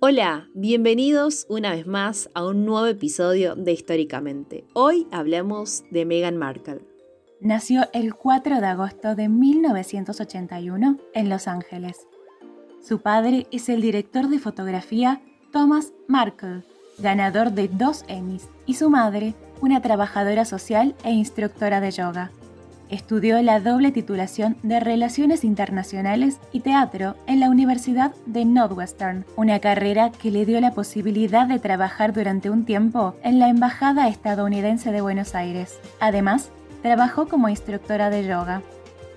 Hola, bienvenidos una vez más a un nuevo episodio de Históricamente. Hoy hablamos de Meghan Markle. Nació el 4 de agosto de 1981 en Los Ángeles. Su padre es el director de fotografía Thomas Markle, ganador de dos Emmys, y su madre, una trabajadora social e instructora de yoga. Estudió la doble titulación de Relaciones Internacionales y Teatro en la Universidad de Northwestern, una carrera que le dio la posibilidad de trabajar durante un tiempo en la Embajada estadounidense de Buenos Aires. Además, trabajó como instructora de yoga.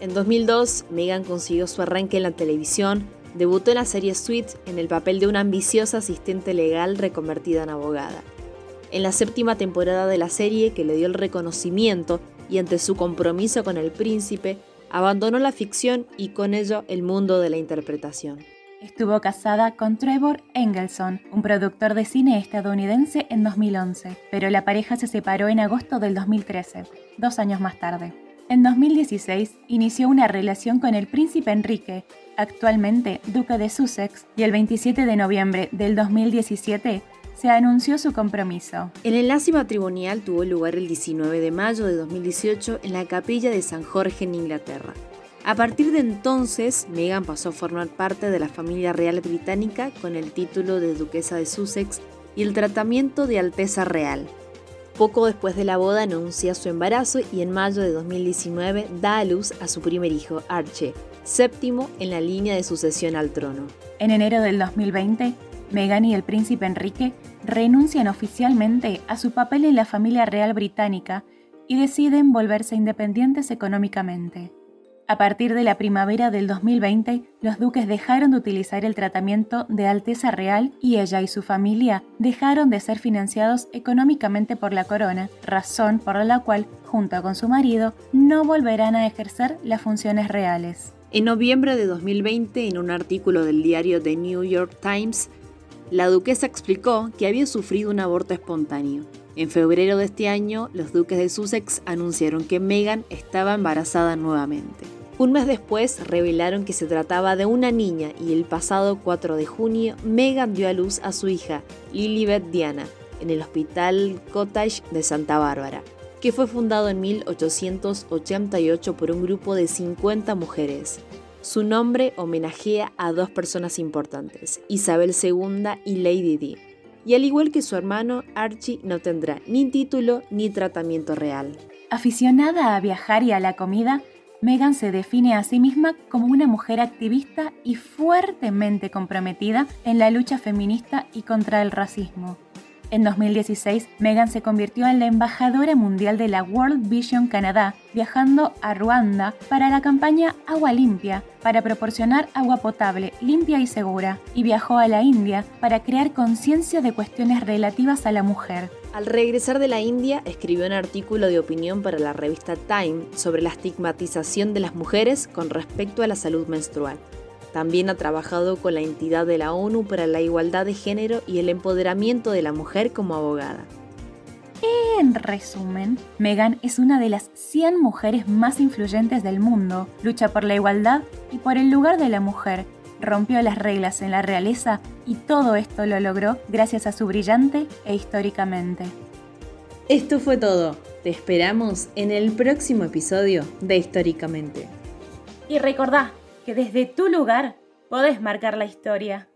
En 2002, Megan consiguió su arranque en la televisión, debutó en la serie Sweet en el papel de una ambiciosa asistente legal reconvertida en abogada. En la séptima temporada de la serie, que le dio el reconocimiento y ante su compromiso con el príncipe, abandonó la ficción y con ello el mundo de la interpretación. Estuvo casada con Trevor Engelson, un productor de cine estadounidense en 2011, pero la pareja se separó en agosto del 2013, dos años más tarde. En 2016 inició una relación con el príncipe Enrique, actualmente duque de Sussex, y el 27 de noviembre del 2017 se anunció su compromiso. El enlace matrimonial tuvo lugar el 19 de mayo de 2018 en la capilla de San Jorge en Inglaterra. A partir de entonces, Meghan pasó a formar parte de la familia real británica con el título de duquesa de Sussex y el tratamiento de Alteza Real. Poco después de la boda anuncia su embarazo y en mayo de 2019 da a luz a su primer hijo, Archie, séptimo en la línea de sucesión al trono. En enero del 2020, Meghan y el príncipe Enrique renuncian oficialmente a su papel en la familia real británica y deciden volverse independientes económicamente. A partir de la primavera del 2020, los duques dejaron de utilizar el tratamiento de Alteza Real y ella y su familia dejaron de ser financiados económicamente por la corona, razón por la cual, junto con su marido, no volverán a ejercer las funciones reales. En noviembre de 2020, en un artículo del diario The New York Times, la duquesa explicó que había sufrido un aborto espontáneo. En febrero de este año, los duques de Sussex anunciaron que Meghan estaba embarazada nuevamente. Un mes después revelaron que se trataba de una niña y el pasado 4 de junio Meghan dio a luz a su hija, Lilibet Diana, en el Hospital Cottage de Santa Bárbara, que fue fundado en 1888 por un grupo de 50 mujeres. Su nombre homenajea a dos personas importantes, Isabel II y Lady Di. Y al igual que su hermano, Archie no tendrá ni título ni tratamiento real. Aficionada a viajar y a la comida, Meghan se define a sí misma como una mujer activista y fuertemente comprometida en la lucha feminista y contra el racismo. En 2016, Meghan se convirtió en la embajadora mundial de la World Vision Canadá, viajando a Ruanda para la campaña Agua Limpia, para proporcionar agua potable, limpia y segura, y viajó a la India para crear conciencia de cuestiones relativas a la mujer. Al regresar de la India, escribió un artículo de opinión para la revista Time sobre la estigmatización de las mujeres con respecto a la salud menstrual. También ha trabajado con la entidad de la ONU para la igualdad de género y el empoderamiento de la mujer como abogada. En resumen, Meghan es una de las 100 mujeres más influyentes del mundo, lucha por la igualdad y por el lugar de la mujer, rompió las reglas en la realeza y todo esto lo logró gracias a su brillante e históricamente. Esto fue todo. Te esperamos en el próximo episodio de Históricamente. Y recordá, que desde tu lugar podés marcar la historia.